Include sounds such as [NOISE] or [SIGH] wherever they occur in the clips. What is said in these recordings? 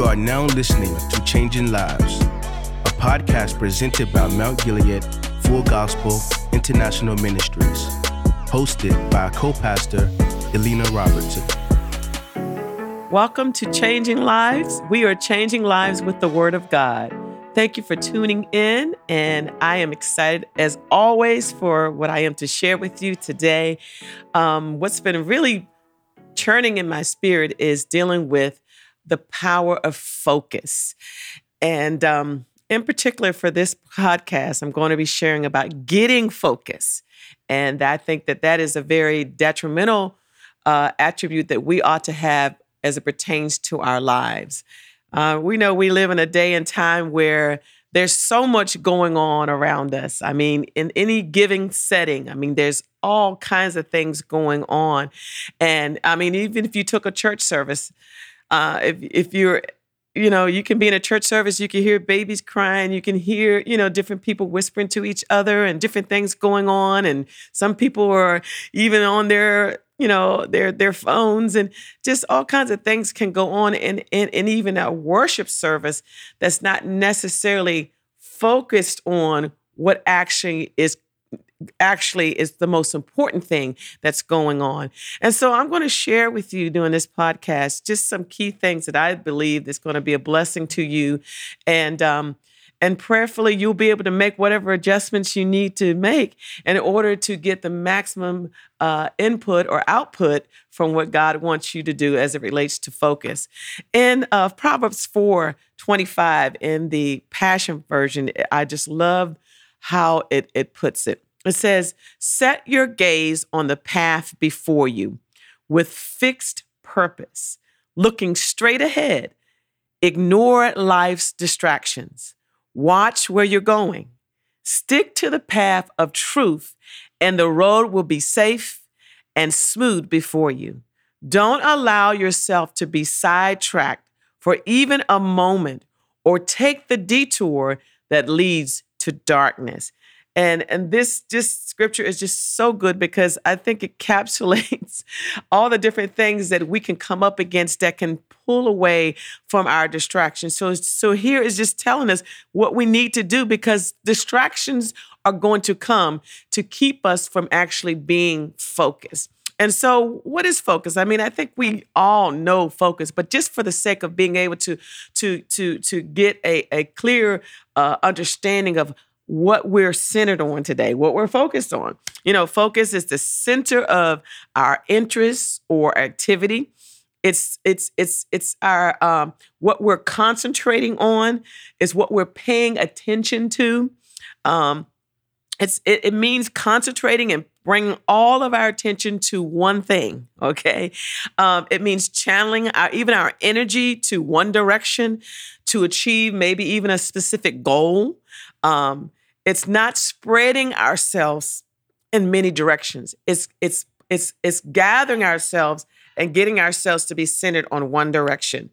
You are now listening to Changing Lives, a podcast presented by Mount Gilead Full Gospel International Ministries, hosted by co pastor Elena Robertson. Welcome to Changing Lives. We are changing lives with the Word of God. Thank you for tuning in, and I am excited as always for what I am to share with you today. Um, what's been really churning in my spirit is dealing with the power of focus. And um, in particular, for this podcast, I'm going to be sharing about getting focus. And I think that that is a very detrimental uh, attribute that we ought to have as it pertains to our lives. Uh, we know we live in a day and time where there's so much going on around us. I mean, in any given setting, I mean, there's all kinds of things going on. And I mean, even if you took a church service, uh, if, if you're you know, you can be in a church service, you can hear babies crying, you can hear, you know, different people whispering to each other and different things going on. And some people are even on their, you know, their their phones and just all kinds of things can go on and and, in even a worship service that's not necessarily focused on what actually is actually is the most important thing that's going on. And so I'm going to share with you during this podcast just some key things that I believe is going to be a blessing to you. And um, and prayerfully you'll be able to make whatever adjustments you need to make in order to get the maximum uh, input or output from what God wants you to do as it relates to focus. In uh, Proverbs 4 25, in the Passion Version, I just love how it, it puts it. It says, Set your gaze on the path before you with fixed purpose, looking straight ahead. Ignore life's distractions. Watch where you're going. Stick to the path of truth, and the road will be safe and smooth before you. Don't allow yourself to be sidetracked for even a moment or take the detour that leads to darkness. And and this just scripture is just so good because I think it encapsulates [LAUGHS] all the different things that we can come up against that can pull away from our distractions. So so here is just telling us what we need to do because distractions are going to come to keep us from actually being focused. And so, what is focus? I mean, I think we all know focus, but just for the sake of being able to to to to get a, a clear uh, understanding of what we're centered on today, what we're focused on. You know, focus is the center of our interests or activity. It's it's it's it's our um, what we're concentrating on is what we're paying attention to. Um, it's it, it means concentrating and bringing all of our attention to one thing. Okay, um, it means channeling our even our energy to one direction to achieve maybe even a specific goal. Um, it's not spreading ourselves in many directions. It's it's it's it's gathering ourselves and getting ourselves to be centered on one direction.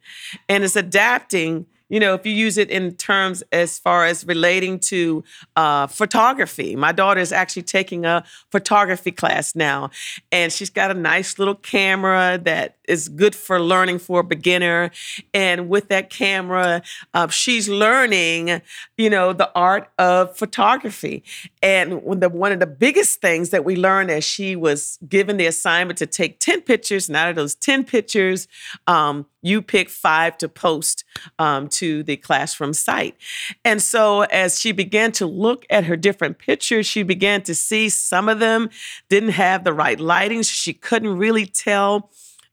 And it's adapting you know, if you use it in terms as far as relating to uh, photography, my daughter is actually taking a photography class now, and she's got a nice little camera that is good for learning for a beginner. And with that camera, uh, she's learning, you know, the art of photography. And one of, the, one of the biggest things that we learned as she was given the assignment to take 10 pictures, and out of those 10 pictures, um, you pick five to post um, to the classroom site. And so as she began to look at her different pictures, she began to see some of them didn't have the right lighting. She couldn't really tell.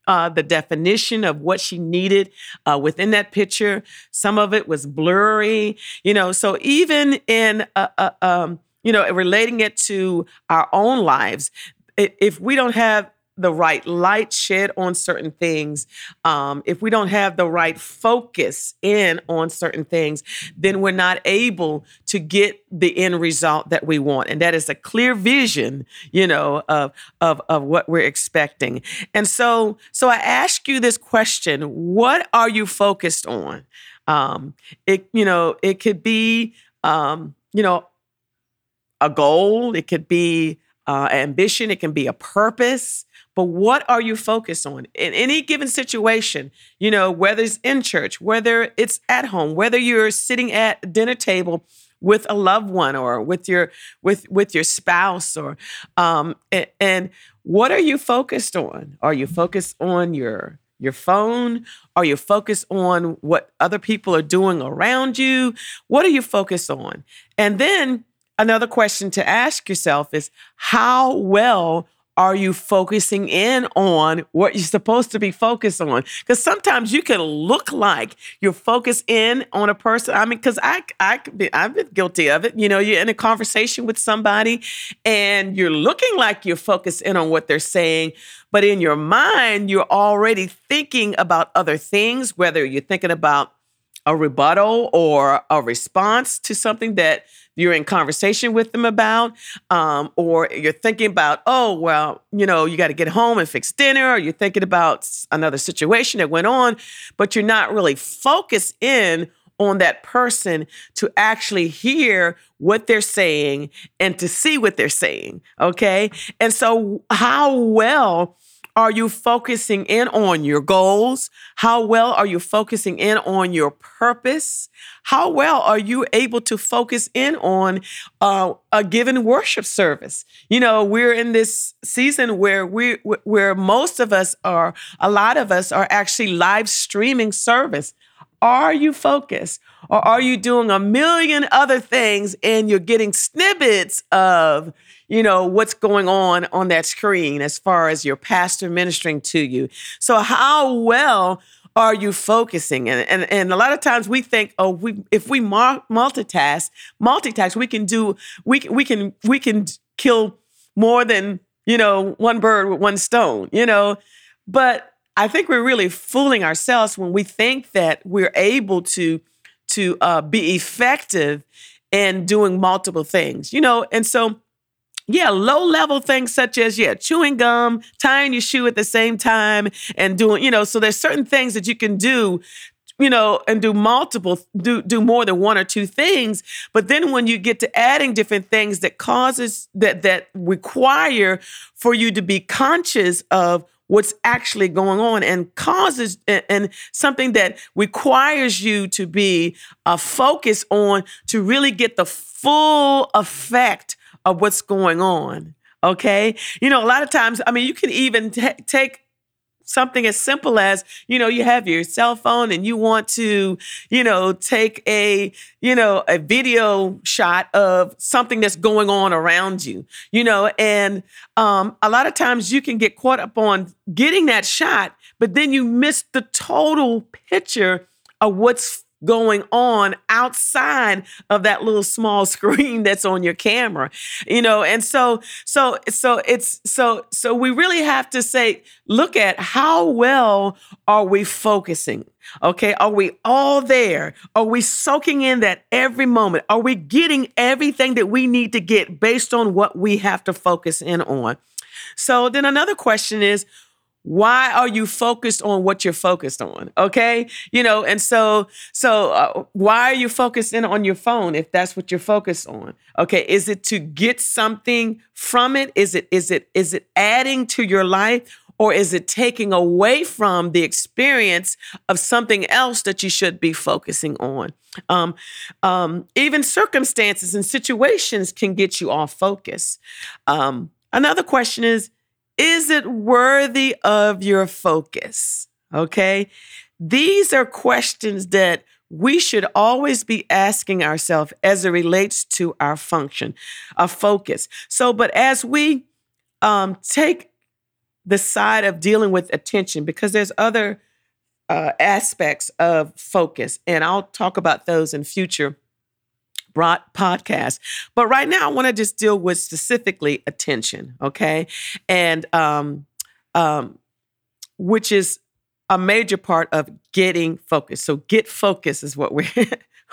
Uh, the definition of what she needed uh, within that picture. Some of it was blurry, you know. So even in, uh, uh um, you know, relating it to our own lives, if we don't have the right light shed on certain things, um, if we don't have the right focus in on certain things, then we're not able to get the end result that we want. And that is a clear vision, you know, of of of what we're expecting. And so, so I ask you this question: What are you focused on? Um, it you know, it could be um, you know, a goal. It could be uh, ambition, it can be a purpose. But what are you focused on in any given situation? You know, whether it's in church, whether it's at home, whether you're sitting at dinner table with a loved one or with your with with your spouse or um and, and what are you focused on? Are you focused on your your phone? Are you focused on what other people are doing around you? What are you focused on? And then another question to ask yourself is how well are you focusing in on what you're supposed to be focused on? Because sometimes you can look like you're focused in on a person. I mean, because I I be, I've been guilty of it. You know, you're in a conversation with somebody, and you're looking like you're focused in on what they're saying, but in your mind, you're already thinking about other things. Whether you're thinking about a rebuttal or a response to something that you're in conversation with them about, um, or you're thinking about, oh, well, you know, you got to get home and fix dinner, or you're thinking about another situation that went on, but you're not really focused in on that person to actually hear what they're saying and to see what they're saying. Okay. And so, how well are you focusing in on your goals? How well are you focusing in on your purpose? How well are you able to focus in on uh, a given worship service? You know, we're in this season where we where most of us are, a lot of us are actually live streaming service. Are you focused? Or are you doing a million other things and you're getting snippets of you know, what's going on on that screen as far as your pastor ministering to you. So, how well are you focusing? And, and, and a lot of times we think, oh, we if we multitask, multitask, we can do, we, we can, we can kill more than, you know, one bird with one stone, you know, but I think we're really fooling ourselves when we think that we're able to to uh, be effective in doing multiple things, you know, and so yeah, low level things such as, yeah, chewing gum, tying your shoe at the same time, and doing, you know, so there's certain things that you can do you know and do multiple do do more than one or two things. But then when you get to adding different things that causes that that require for you to be conscious of what's actually going on and causes and, and something that requires you to be uh, focus on to really get the full effect of what's going on. Okay. You know, a lot of times, I mean, you can even t- take something as simple as you know you have your cell phone and you want to you know take a you know a video shot of something that's going on around you you know and um, a lot of times you can get caught up on getting that shot but then you miss the total picture of what's going on outside of that little small [LAUGHS] screen that's on your camera you know? And so so so it's so so we really have to say look at how well are we focusing okay? Are we all there? Are we soaking in that every moment? Are we getting everything that we need to get based on what we have to focus in on? So then another question is why are you focused on what you're focused on okay? You know and so so uh, why are you focused in on your phone if that's what you're focused on okay? Is it to get something from it? Is it is it is it adding to your life or is it taking away from the experience of something else that you should be focusing on? Um, um, even circumstances and situations can get you off focus. Um, another question is is it worthy of your focus? Okay. These are questions that we should always be asking ourselves as it relates to our function, our focus. So, but as we um, take the side of dealing with attention, because there's other uh, aspects of focus, and I'll talk about those in future broad podcast. But right now, I want to just deal with specifically attention, okay? And um, um, which is a major part of getting focused. So, get focus is what we're. [LAUGHS]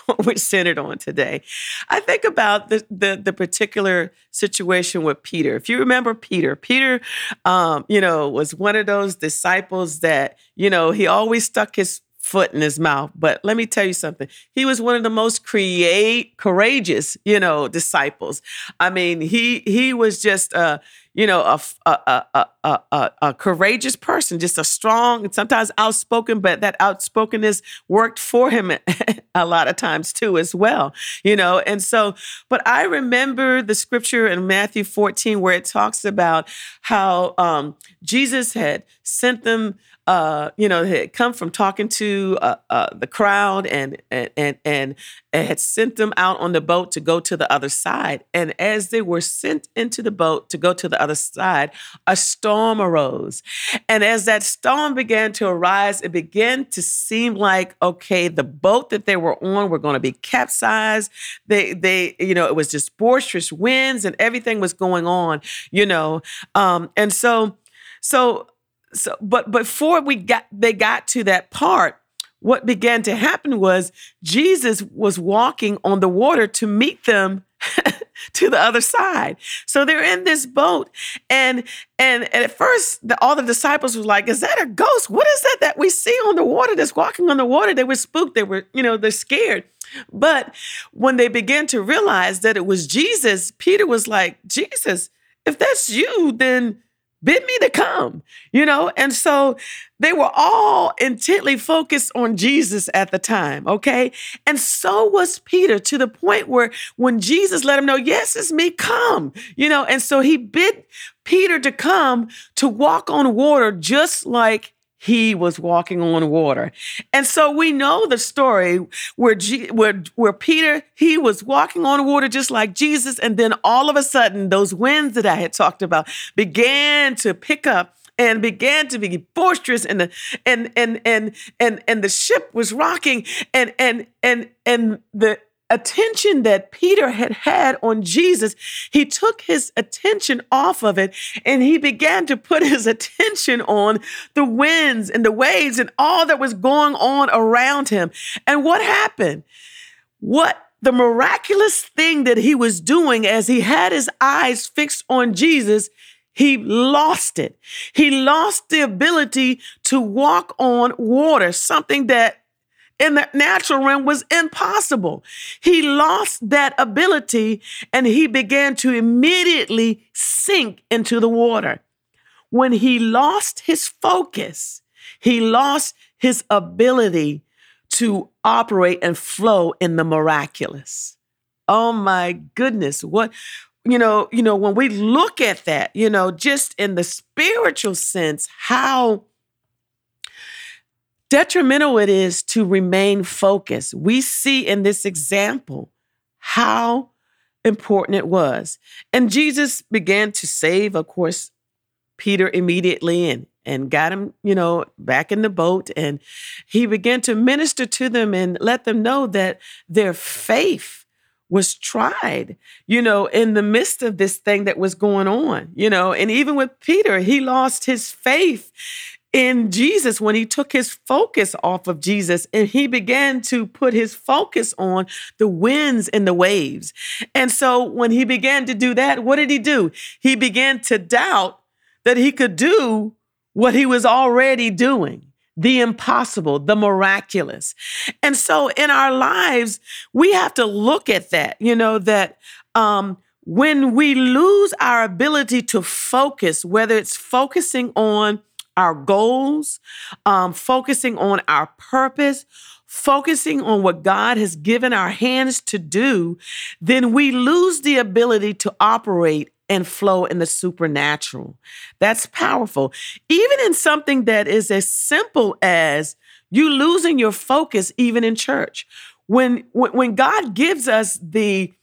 what we're centered on today. I think about the, the, the particular situation with Peter. If you remember Peter, Peter, um, you know, was one of those disciples that you know he always stuck his foot in his mouth. But let me tell you something. He was one of the most create courageous, you know, disciples. I mean, he he was just uh, you know, a a, a a courageous person, just a strong and sometimes outspoken, but that outspokenness worked for him [LAUGHS] a lot of times too as well, you know. And so, but I remember the scripture in Matthew 14 where it talks about how um, Jesus had sent them uh, you know, had come from talking to uh, uh, the crowd and, and and and had sent them out on the boat to go to the other side. And as they were sent into the boat to go to the other side, a storm arose. And as that storm began to arise, it began to seem like okay, the boat that they were on were going to be capsized. They they you know it was just boisterous winds and everything was going on. You know, um, and so so so but before we got they got to that part what began to happen was jesus was walking on the water to meet them [LAUGHS] to the other side. So they're in this boat and and, and at first the, all the disciples were like is that a ghost? What is that that we see on the water that's walking on the water? They were spooked they were you know they're scared. But when they began to realize that it was jesus peter was like jesus if that's you then bid me to come, you know? And so they were all intently focused on Jesus at the time, okay? And so was Peter to the point where when Jesus let him know, yes, it's me, come, you know? And so he bid Peter to come to walk on water just like he was walking on water. And so we know the story where, G, where, where Peter, he was walking on water just like Jesus. And then all of a sudden, those winds that I had talked about began to pick up and began to be boisterous and the and and and and and the ship was rocking and and and and the attention that Peter had had on Jesus, he took his attention off of it and he began to put [LAUGHS] his attention on the winds and the waves and all that was going on around him. And what happened? What the miraculous thing that he was doing as he had his eyes fixed on Jesus, he lost it. He lost the ability to walk on water, something that in the natural realm was impossible. He lost that ability and he began to immediately sink into the water. When he lost his focus, he lost his ability to operate and flow in the miraculous. Oh my goodness, what you know, you know when we look at that, you know, just in the spiritual sense, how detrimental it is to remain focused. We see in this example how important it was. And Jesus began to save, of course, Peter immediately and and got him, you know, back in the boat and he began to minister to them and let them know that their faith was tried, you know, in the midst of this thing that was going on, you know, and even with Peter, he lost his faith in Jesus when he took his focus off of Jesus and he began to put his focus on the winds and the waves. And so when he began to do that, what did he do? He began to doubt that he could do what he was already doing the impossible, the miraculous. And so in our lives, we have to look at that, you know, that um, when we lose our ability to focus, whether it's focusing on our goals, um, focusing on our purpose, focusing on what God has given our hands to do, then we lose the ability to operate and flow in the supernatural. That's powerful. Even in something that is as simple as you losing your focus, even in church. When, when God gives us the,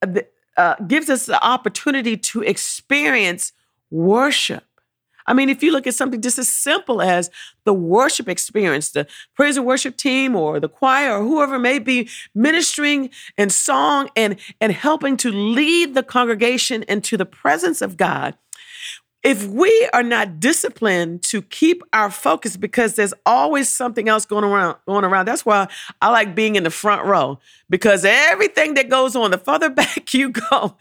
the uh, gives us the opportunity to experience worship, I mean, if you look at something just as simple as the worship experience, the praise and worship team or the choir or whoever may be ministering in song and, and helping to lead the congregation into the presence of God, if we are not disciplined to keep our focus because there's always something else going around going around. That's why i like being in the front row because everything that goes on the further [LAUGHS] back you go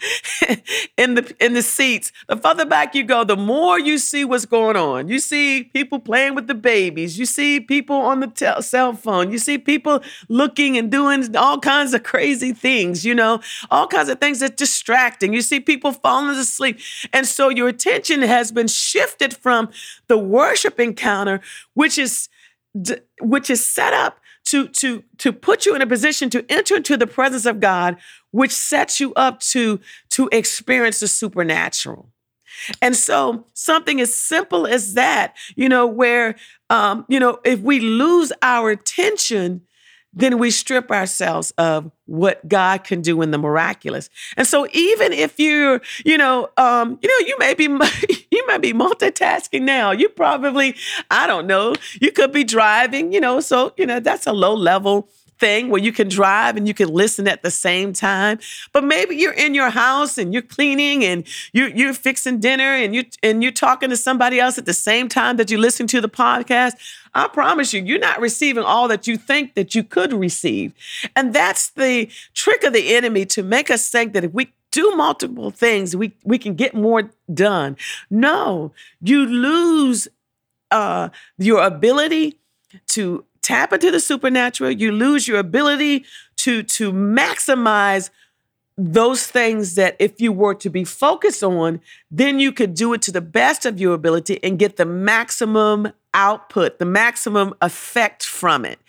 [LAUGHS] in the in the seats the further back you go the more you see what's going on. You see people playing with the babies. You see people on the cell phone. You see people looking and doing all kinds of crazy things you know all kinds of things that distracting you see people falling asleep. And so your attention has been shifted from the worship encounter which is which is set up to to to put you in a position to enter into the presence of God, which sets you up to to experience the supernatural. And so something as simple as that, you know, where um, you know, if we lose our attention, then we strip ourselves of what God can do in the miraculous. And so even if you're, you know, um, you know, you may be [LAUGHS] you may be multitasking now. You probably, I don't know, you could be driving, you know, so you know, that's a low level thing where you can drive and you can listen at the same time. But maybe you're in your house and you're cleaning and you you're fixing dinner and you and you're talking to somebody else at the same time that you listen to the podcast. I promise you, you're not receiving all that you think that you could receive. And that's the trick of the enemy to make us think that if we do multiple things, we, we can get more done. No, you lose uh, your ability to tap into the supernatural, you lose your ability to, to maximize those things that if you were to be focused on, then you could do it to the best of your ability and get the maximum output, the maximum effect from it.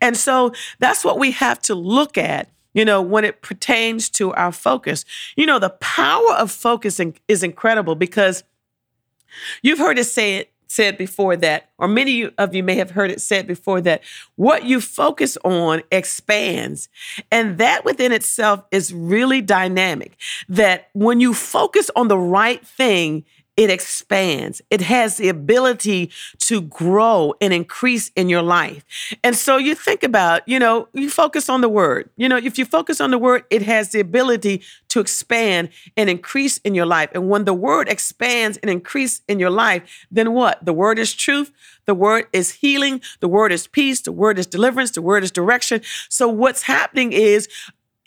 And so that's what we have to look at. You know, when it pertains to our focus, you know, the power of focusing is incredible because you've heard us say it said before that, or many of you may have heard it said before that, what you focus on expands. And that within itself is really dynamic. That when you focus on the right thing, it expands. It has the ability to grow and increase in your life. And so you think about, you know, you focus on the word. You know, if you focus on the word, it has the ability to expand and increase in your life. And when the word expands and increase in your life, then what? The word is truth. The word is healing. The word is peace. The word is deliverance. The word is direction. So what's happening is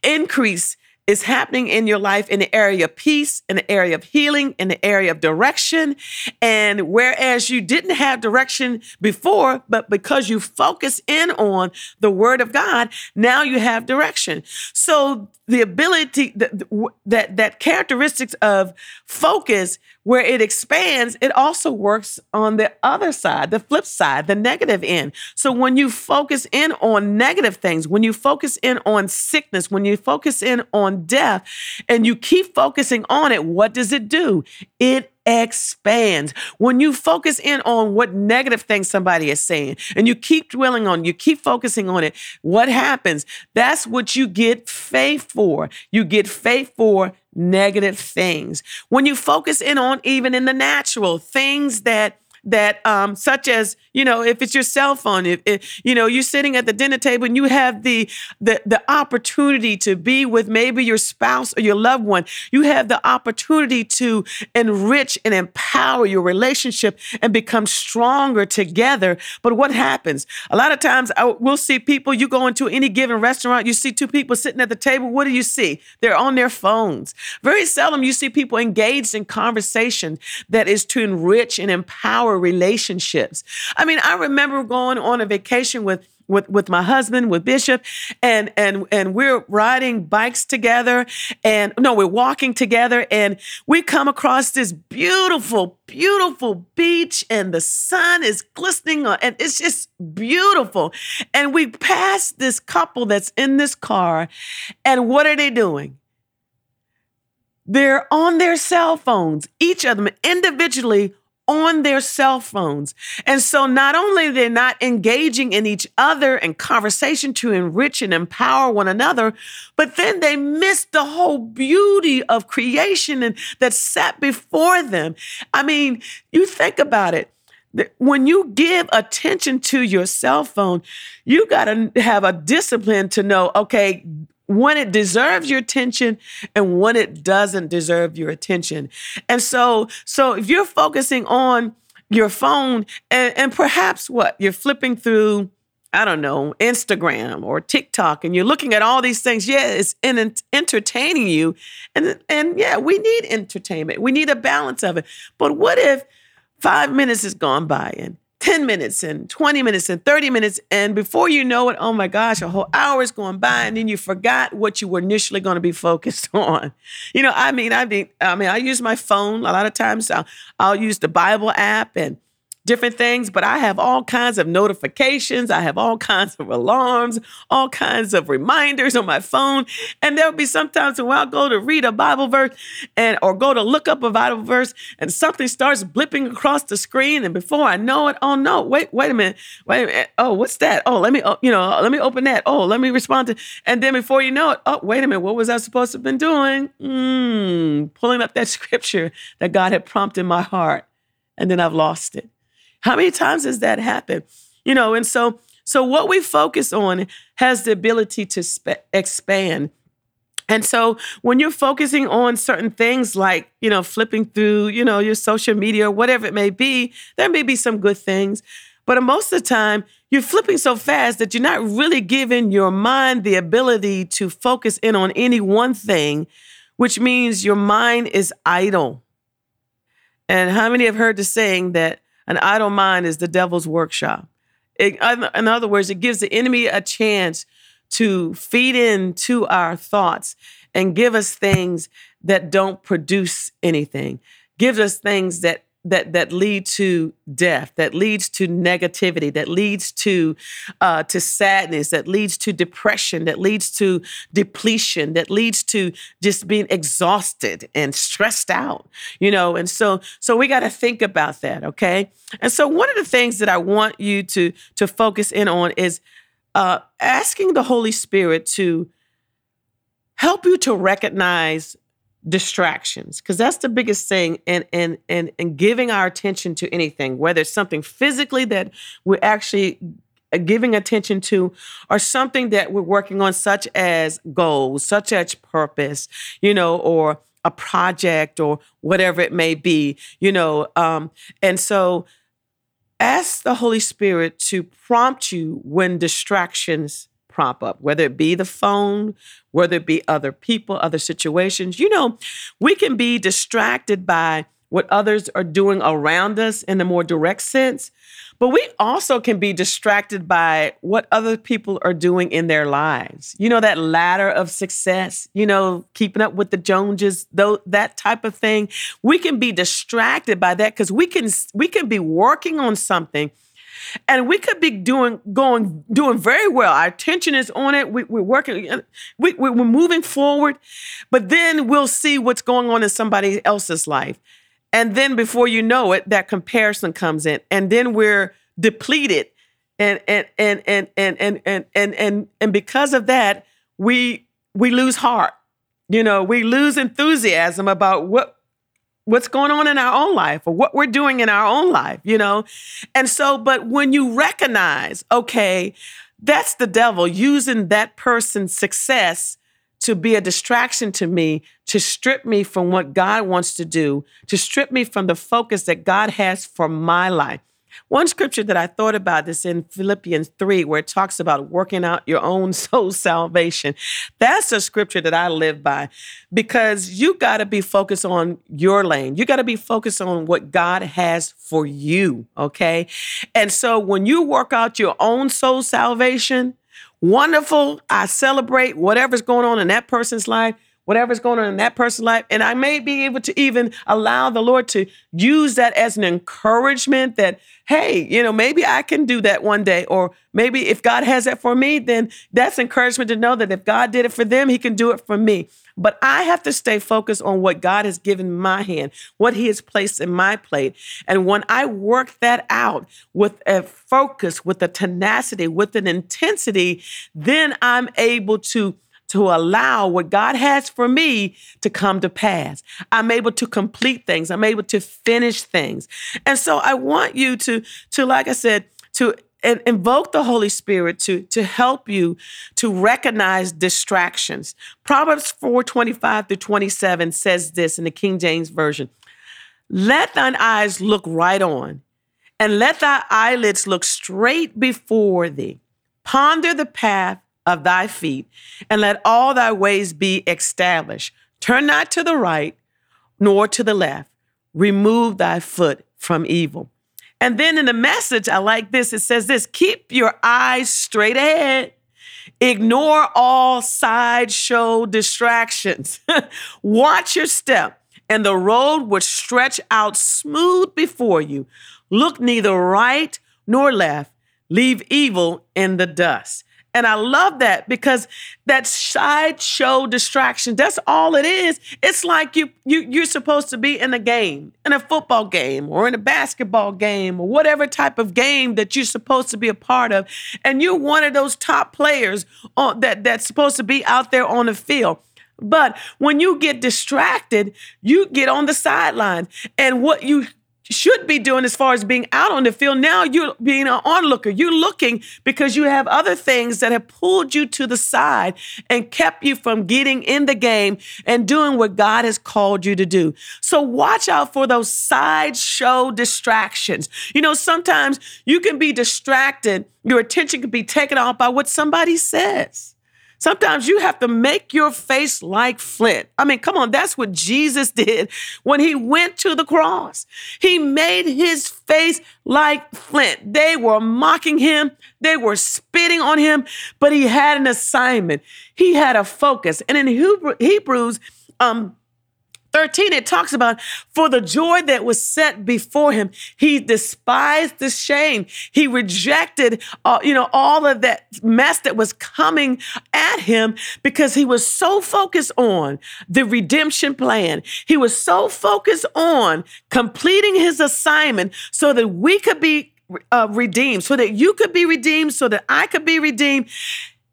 increase is happening in your life in the area of peace, in the area of healing, in the area of direction. And whereas you didn't have direction before, but because you focus in on the word of God, now you have direction. So the ability that that, that characteristics of focus where it expands, it also works on the other side, the flip side, the negative end. So when you focus in on negative things, when you focus in on sickness, when you focus in on death, and you keep focusing on it, what does it do? It expands. When you focus in on what negative things somebody is saying and you keep dwelling on, you keep focusing on it, what happens? That's what you get faith for. You get faith for negative things. When you focus in on even in the natural, things that that um, such as you know if it's your cell phone if, if, you know you're sitting at the dinner table and you have the, the the opportunity to be with maybe your spouse or your loved one you have the opportunity to enrich and empower your relationship and become stronger together. But what happens? A lot of times I, we'll see people you go into any given restaurant you see two people sitting at the table what do you see? They're on their phones. Very seldom you see people engaged in conversation that is to enrich and empower our relationships. I mean, I remember going on a vacation with with with my husband with bishop and and and we're riding bikes together and no we're walking together and we come across this beautiful beautiful beach and the sun is glistening on, and it's just beautiful and we pass this couple that's in this car and what are they doing they're on their cell phones each of them individually on their cell phones. And so not only they're not engaging in each other and conversation to enrich and empower one another, but then they miss the whole beauty of creation and that's set before them. I mean, you think about it when you give attention to your cell phone, you got to have a discipline to know, okay, when it deserves your attention and when it doesn't deserve your attention. And so, so if you're focusing on your phone and, and perhaps what you're flipping through I don't know, Instagram or TikTok, and you're looking at all these things. Yeah, it's in, entertaining you, and and yeah, we need entertainment. We need a balance of it. But what if five minutes has gone by and 10 minutes and 20 minutes and 30 minutes. And before you know it, oh my gosh, a whole hour is going by. And then you forgot what you were initially going to be focused [LAUGHS] on. You know, I mean, I mean, I mean, I use my phone a lot of times. I'll, I'll use the Bible app and different things, but I have all kinds of notifications. I have all kinds of alarms, all kinds of reminders on my phone. And there'll be sometimes when I'll go to read a Bible verse and or go to look up a Bible verse and something starts blipping across the screen. And before I know it, oh no, wait, wait a minute, wait a minute. Oh, what's that? Oh, let me, oh, you know, let me open that. Oh, let me respond to. And then before you know it, oh, wait a minute, what was I supposed to have been doing? Mm, pulling up that [LAUGHS] scripture that God had prompted my heart. And then I've lost it. How many times has that happened? You know, and so so what we focus on has the ability to sp- expand. And so when you're focusing on certain things like, you know, flipping through, you know, your social media or whatever it may be, there may be some good things. But most of the time, you're flipping so fast that you're not really giving your mind the ability to focus in on any one thing, which means your mind is idle. And how many have heard the saying that an idle mind is the devil's workshop. It, in other words, it gives the enemy a chance to feed into our thoughts and give us things that don't produce anything, gives us things that that that lead to death, that leads to negativity, that leads to uh, to sadness, that leads to depression, that leads to depletion, that leads to just being exhausted and stressed out, you know. And so so we got to think about that, okay? And so one of the things that I want you to to focus in on is uh, asking the Holy Spirit to help you to recognize distractions because that's the biggest thing and and and and giving our attention to anything whether it's something physically that we're actually uh, giving attention to or something that we're working on such as goals such as purpose you know or a project or whatever it may be you know um and so ask the holy spirit to prompt you when distractions prop up, whether it be the phone, whether it be other people, other situations. You know, we can be distracted by what others are doing around us in a more direct sense, but we also can be distracted by what other people are doing in their lives. You know, that ladder of success, you know, keeping up with the Joneses, though that type of thing. We can be distracted by that because we can we can be working on something and we could be doing going doing very well. Our attention is on it. We, are working. We, we're moving forward, but then we'll see what's going on in somebody else's life, and then before you know it, that comparison comes in, and then we're depleted, and and and and and and and and and, and because of that, we we lose heart. You know, we lose enthusiasm about what what's going on in our own life or what we're doing in our own life, you know? And so, but when you recognize, okay, that's the devil using that person's success to be a distraction to me, to strip me from what God wants to do, to strip me from the focus that God has for my life. One scripture that I thought about is in Philippians 3, where it talks about working out your own [LAUGHS] soul salvation. That's a scripture that I live by because you got to be focused on your lane. You got to be focused on what God has for you. Okay. And so when you work out your own soul salvation, wonderful. I celebrate whatever's going on in that person's life whatever's going on in that person's life. And I may be able to even allow the Lord to use that as an encouragement that, hey, you know, maybe I can do that one day. Or maybe if God has that for me, then that's encouragement to know that if God did it for them, He can do it for me. But I have to stay focused on what God has given my hand, what He has placed in my plate. And when I work that out with a focus, with a tenacity, with an intensity, then I'm able to to allow what God has for me to come to pass. I'm able to complete things. I'm able to finish things. And so I want you to to like I said to and invoke the Holy Spirit to, to help you to recognize distractions. Proverbs 4 25 through 27 says this in the King James Version Let thine eyes look right on, and let thy eyelids look straight before thee. Ponder the path of thy feet, and let all thy ways be established. Turn not to the right nor to the left. Remove thy foot from evil. And then in the message, I like this. It says this keep your eyes straight ahead. Ignore all sideshow distractions. [LAUGHS] Watch your step, and the road will stretch out smooth before you. Look neither right nor left. Leave evil in the dust. And I love that because that sideshow distraction, that's all it is. It's like you, you, you're supposed to be in a game, in a football game or in a basketball game or whatever type of game that you're supposed to be a part of. And you're one of those top players on, that, that's supposed to be out there on the field. But when you get distracted, you get on the sideline. And what you should be doing as far as being out on the field. Now you're being an onlooker. You're looking because you have other things that have pulled you to the side and kept you from getting in the game and doing what God has called you to do. So watch out for those sideshow distractions. You know, sometimes you can be distracted, your attention can be taken off by what somebody says. Sometimes you have to make your face like flint. I mean, come on, that's what Jesus [LAUGHS] did when he went to the cross. He made his face like flint. They were mocking him, they were spitting on him, but he had an assignment. He had a focus. And in Hebrews, um, 13, it talks about for the joy that was set before him, he despised the shame. He rejected, uh, you know, all of that mess that was coming at him because he was so focused on the redemption plan. He was so focused on completing his assignment so that we could be uh, redeemed, so that you could be redeemed, so that I could be redeemed.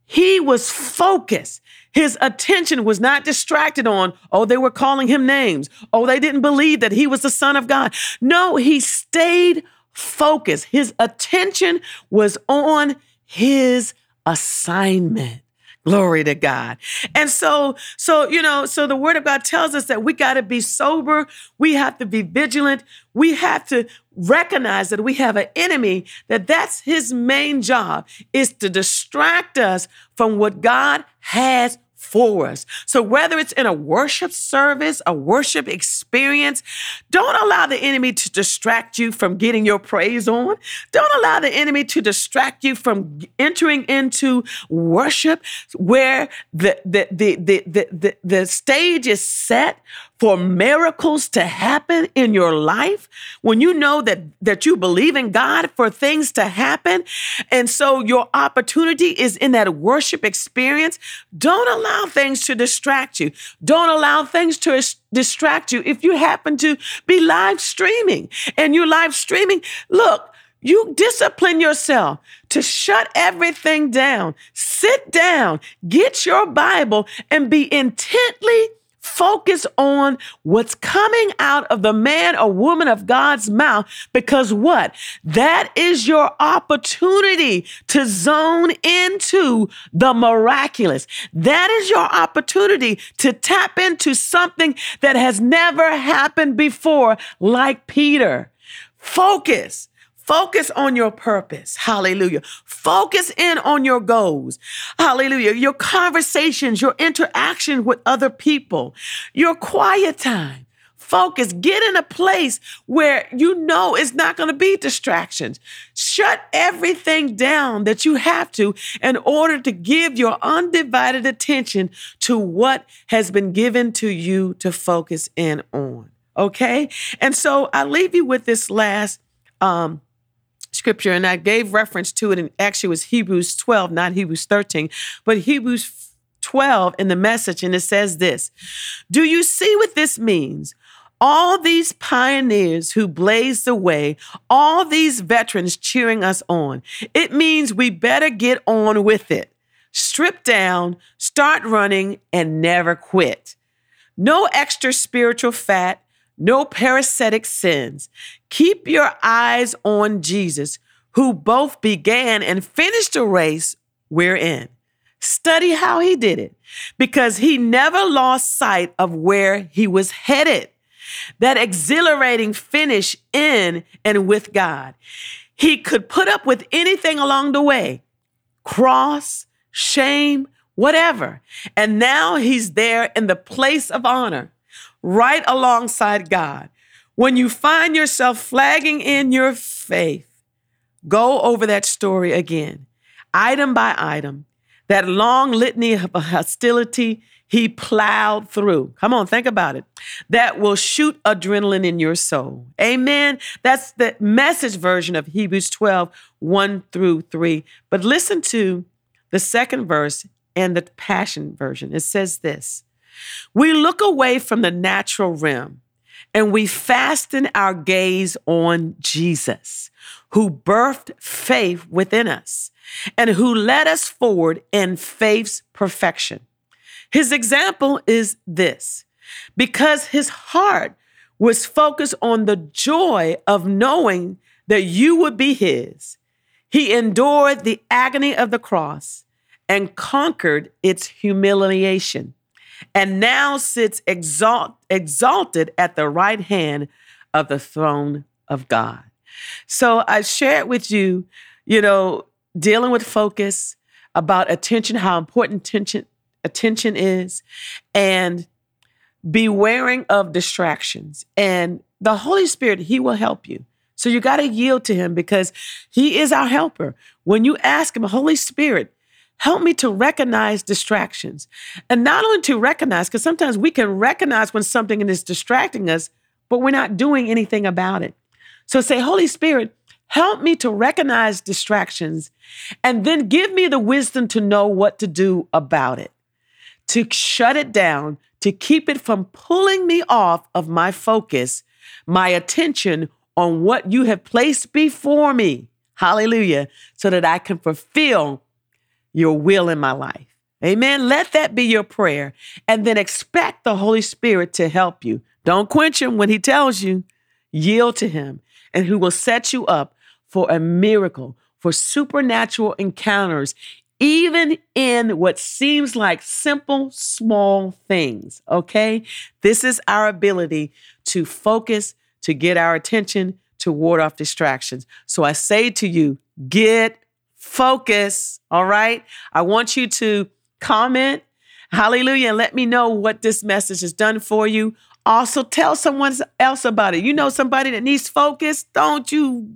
He was focused. His attention was not distracted on, oh, they were calling him names. Oh, they didn't believe that he was the Son of God. No, he stayed focused. His attention was on his assignment. Glory to God. And so, so, you know, so the word of God tells us that we got to be sober. We have to be vigilant. We have to recognize that we have an enemy, that that's his main job is to distract us from what God has for us. So, whether it's in a worship service, a worship experience, don't allow the enemy to distract you from getting your praise on. Don't allow the enemy to distract you from entering into worship where the, the, the, the, the, the, the stage is set for miracles to happen in your life, when you know that that you believe in God for things to happen, and so your opportunity is in that worship experience, don't allow things to distract you. Don't allow things to distract you. If you happen to be live streaming and you're live streaming, look, you discipline yourself to shut everything down. Sit down, get your Bible, and be intently Focus on what's coming out of the man or woman of God's mouth because what? That is your opportunity to zone into the miraculous. That is your opportunity to tap into something that has never happened before, like Peter. Focus. Focus on your purpose. Hallelujah. Focus in on your goals. Hallelujah. Your conversations, your interaction with other people, your quiet time. Focus. Get in a place where you know it's not going to be distractions. Shut everything down that you have to in order to give your undivided attention to what has been given to you to focus in on. Okay? And so I leave you with this last um, scripture, and I gave reference to it, and actually it was Hebrews 12, not Hebrews 13, but Hebrews 12 in the message, and it says this Do you see what this means? All these pioneers who blazed the way, all these veterans cheering us on. It means we better get on with it. Strip down, start running, and never quit. No extra spiritual fat, no parasitic sins. Keep your eyes on Jesus, who both began and finished the race we're in. Study how he did it because he never lost sight of where he was headed. That exhilarating finish in and with God. He could put up with anything along the way cross, shame, whatever. And now he's there in the place of honor, right alongside God. When you find yourself flagging in your faith, go over that story again, item by item, that long litany of hostility he plowed through. Come on, think about it. That will shoot adrenaline in your soul. Amen. That's the message version of Hebrews 12, 1 through 3. But listen to the second verse and the Passion version. It says this We look away from the natural realm and we fasten our gaze on Jesus, who birthed faith within us and who led us forward in faith's perfection. His example is this because his heart was focused on the joy of knowing that you would be his, he endured the agony of the cross and conquered its humiliation, and now sits exalt, exalted at the right hand of the throne of God. So I shared with you, you know, dealing with focus, about attention, how important attention, attention is, and bewaring of distractions. And the Holy Spirit, He will help you. So you got to yield to Him because He is our helper. When you ask Him, Holy Spirit, help me to recognize distractions. And not only to recognize, because sometimes we can recognize when something is distracting us, but we're not doing anything about it. So say, Holy Spirit, Help me to recognize distractions and then give me the wisdom to know what to do about it, to shut it down, to keep it from pulling me off of my focus, my attention on what you have placed before me. Hallelujah. So that I can fulfill your will in my life. Amen. Let that be your prayer. And then expect the Holy Spirit to help you. Don't quench him when he tells you. Yield to him, and who will set you up for a miracle, for supernatural encounters, even in what seems like simple, small things. Okay? This is our ability to focus, to get our attention, to ward off distractions. So I say to you, get focus. All right? I want you to comment, hallelujah, and let me know what this message has done for you. Also, tell someone else about it. You know somebody that needs focus. Don't you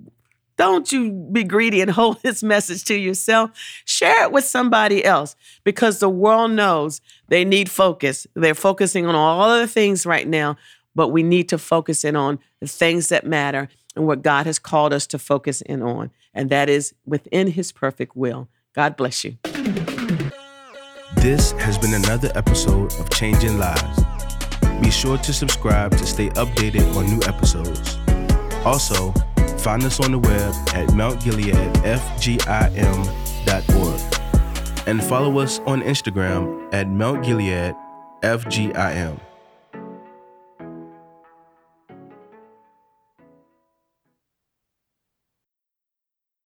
don't you be greedy and [LAUGHS] hold this message to yourself. Share it with somebody else because the world knows they need focus. They're focusing on all other things right now, but we need to focus in on the things that matter and what God has called us to focus in on. And that is within His perfect will. God bless you. This has been another episode of Changing Lives. Be sure to subscribe to stay updated on new episodes. Also, Find us on the web at mountgileadfgim.org and follow us on Instagram at mountgileadfgim.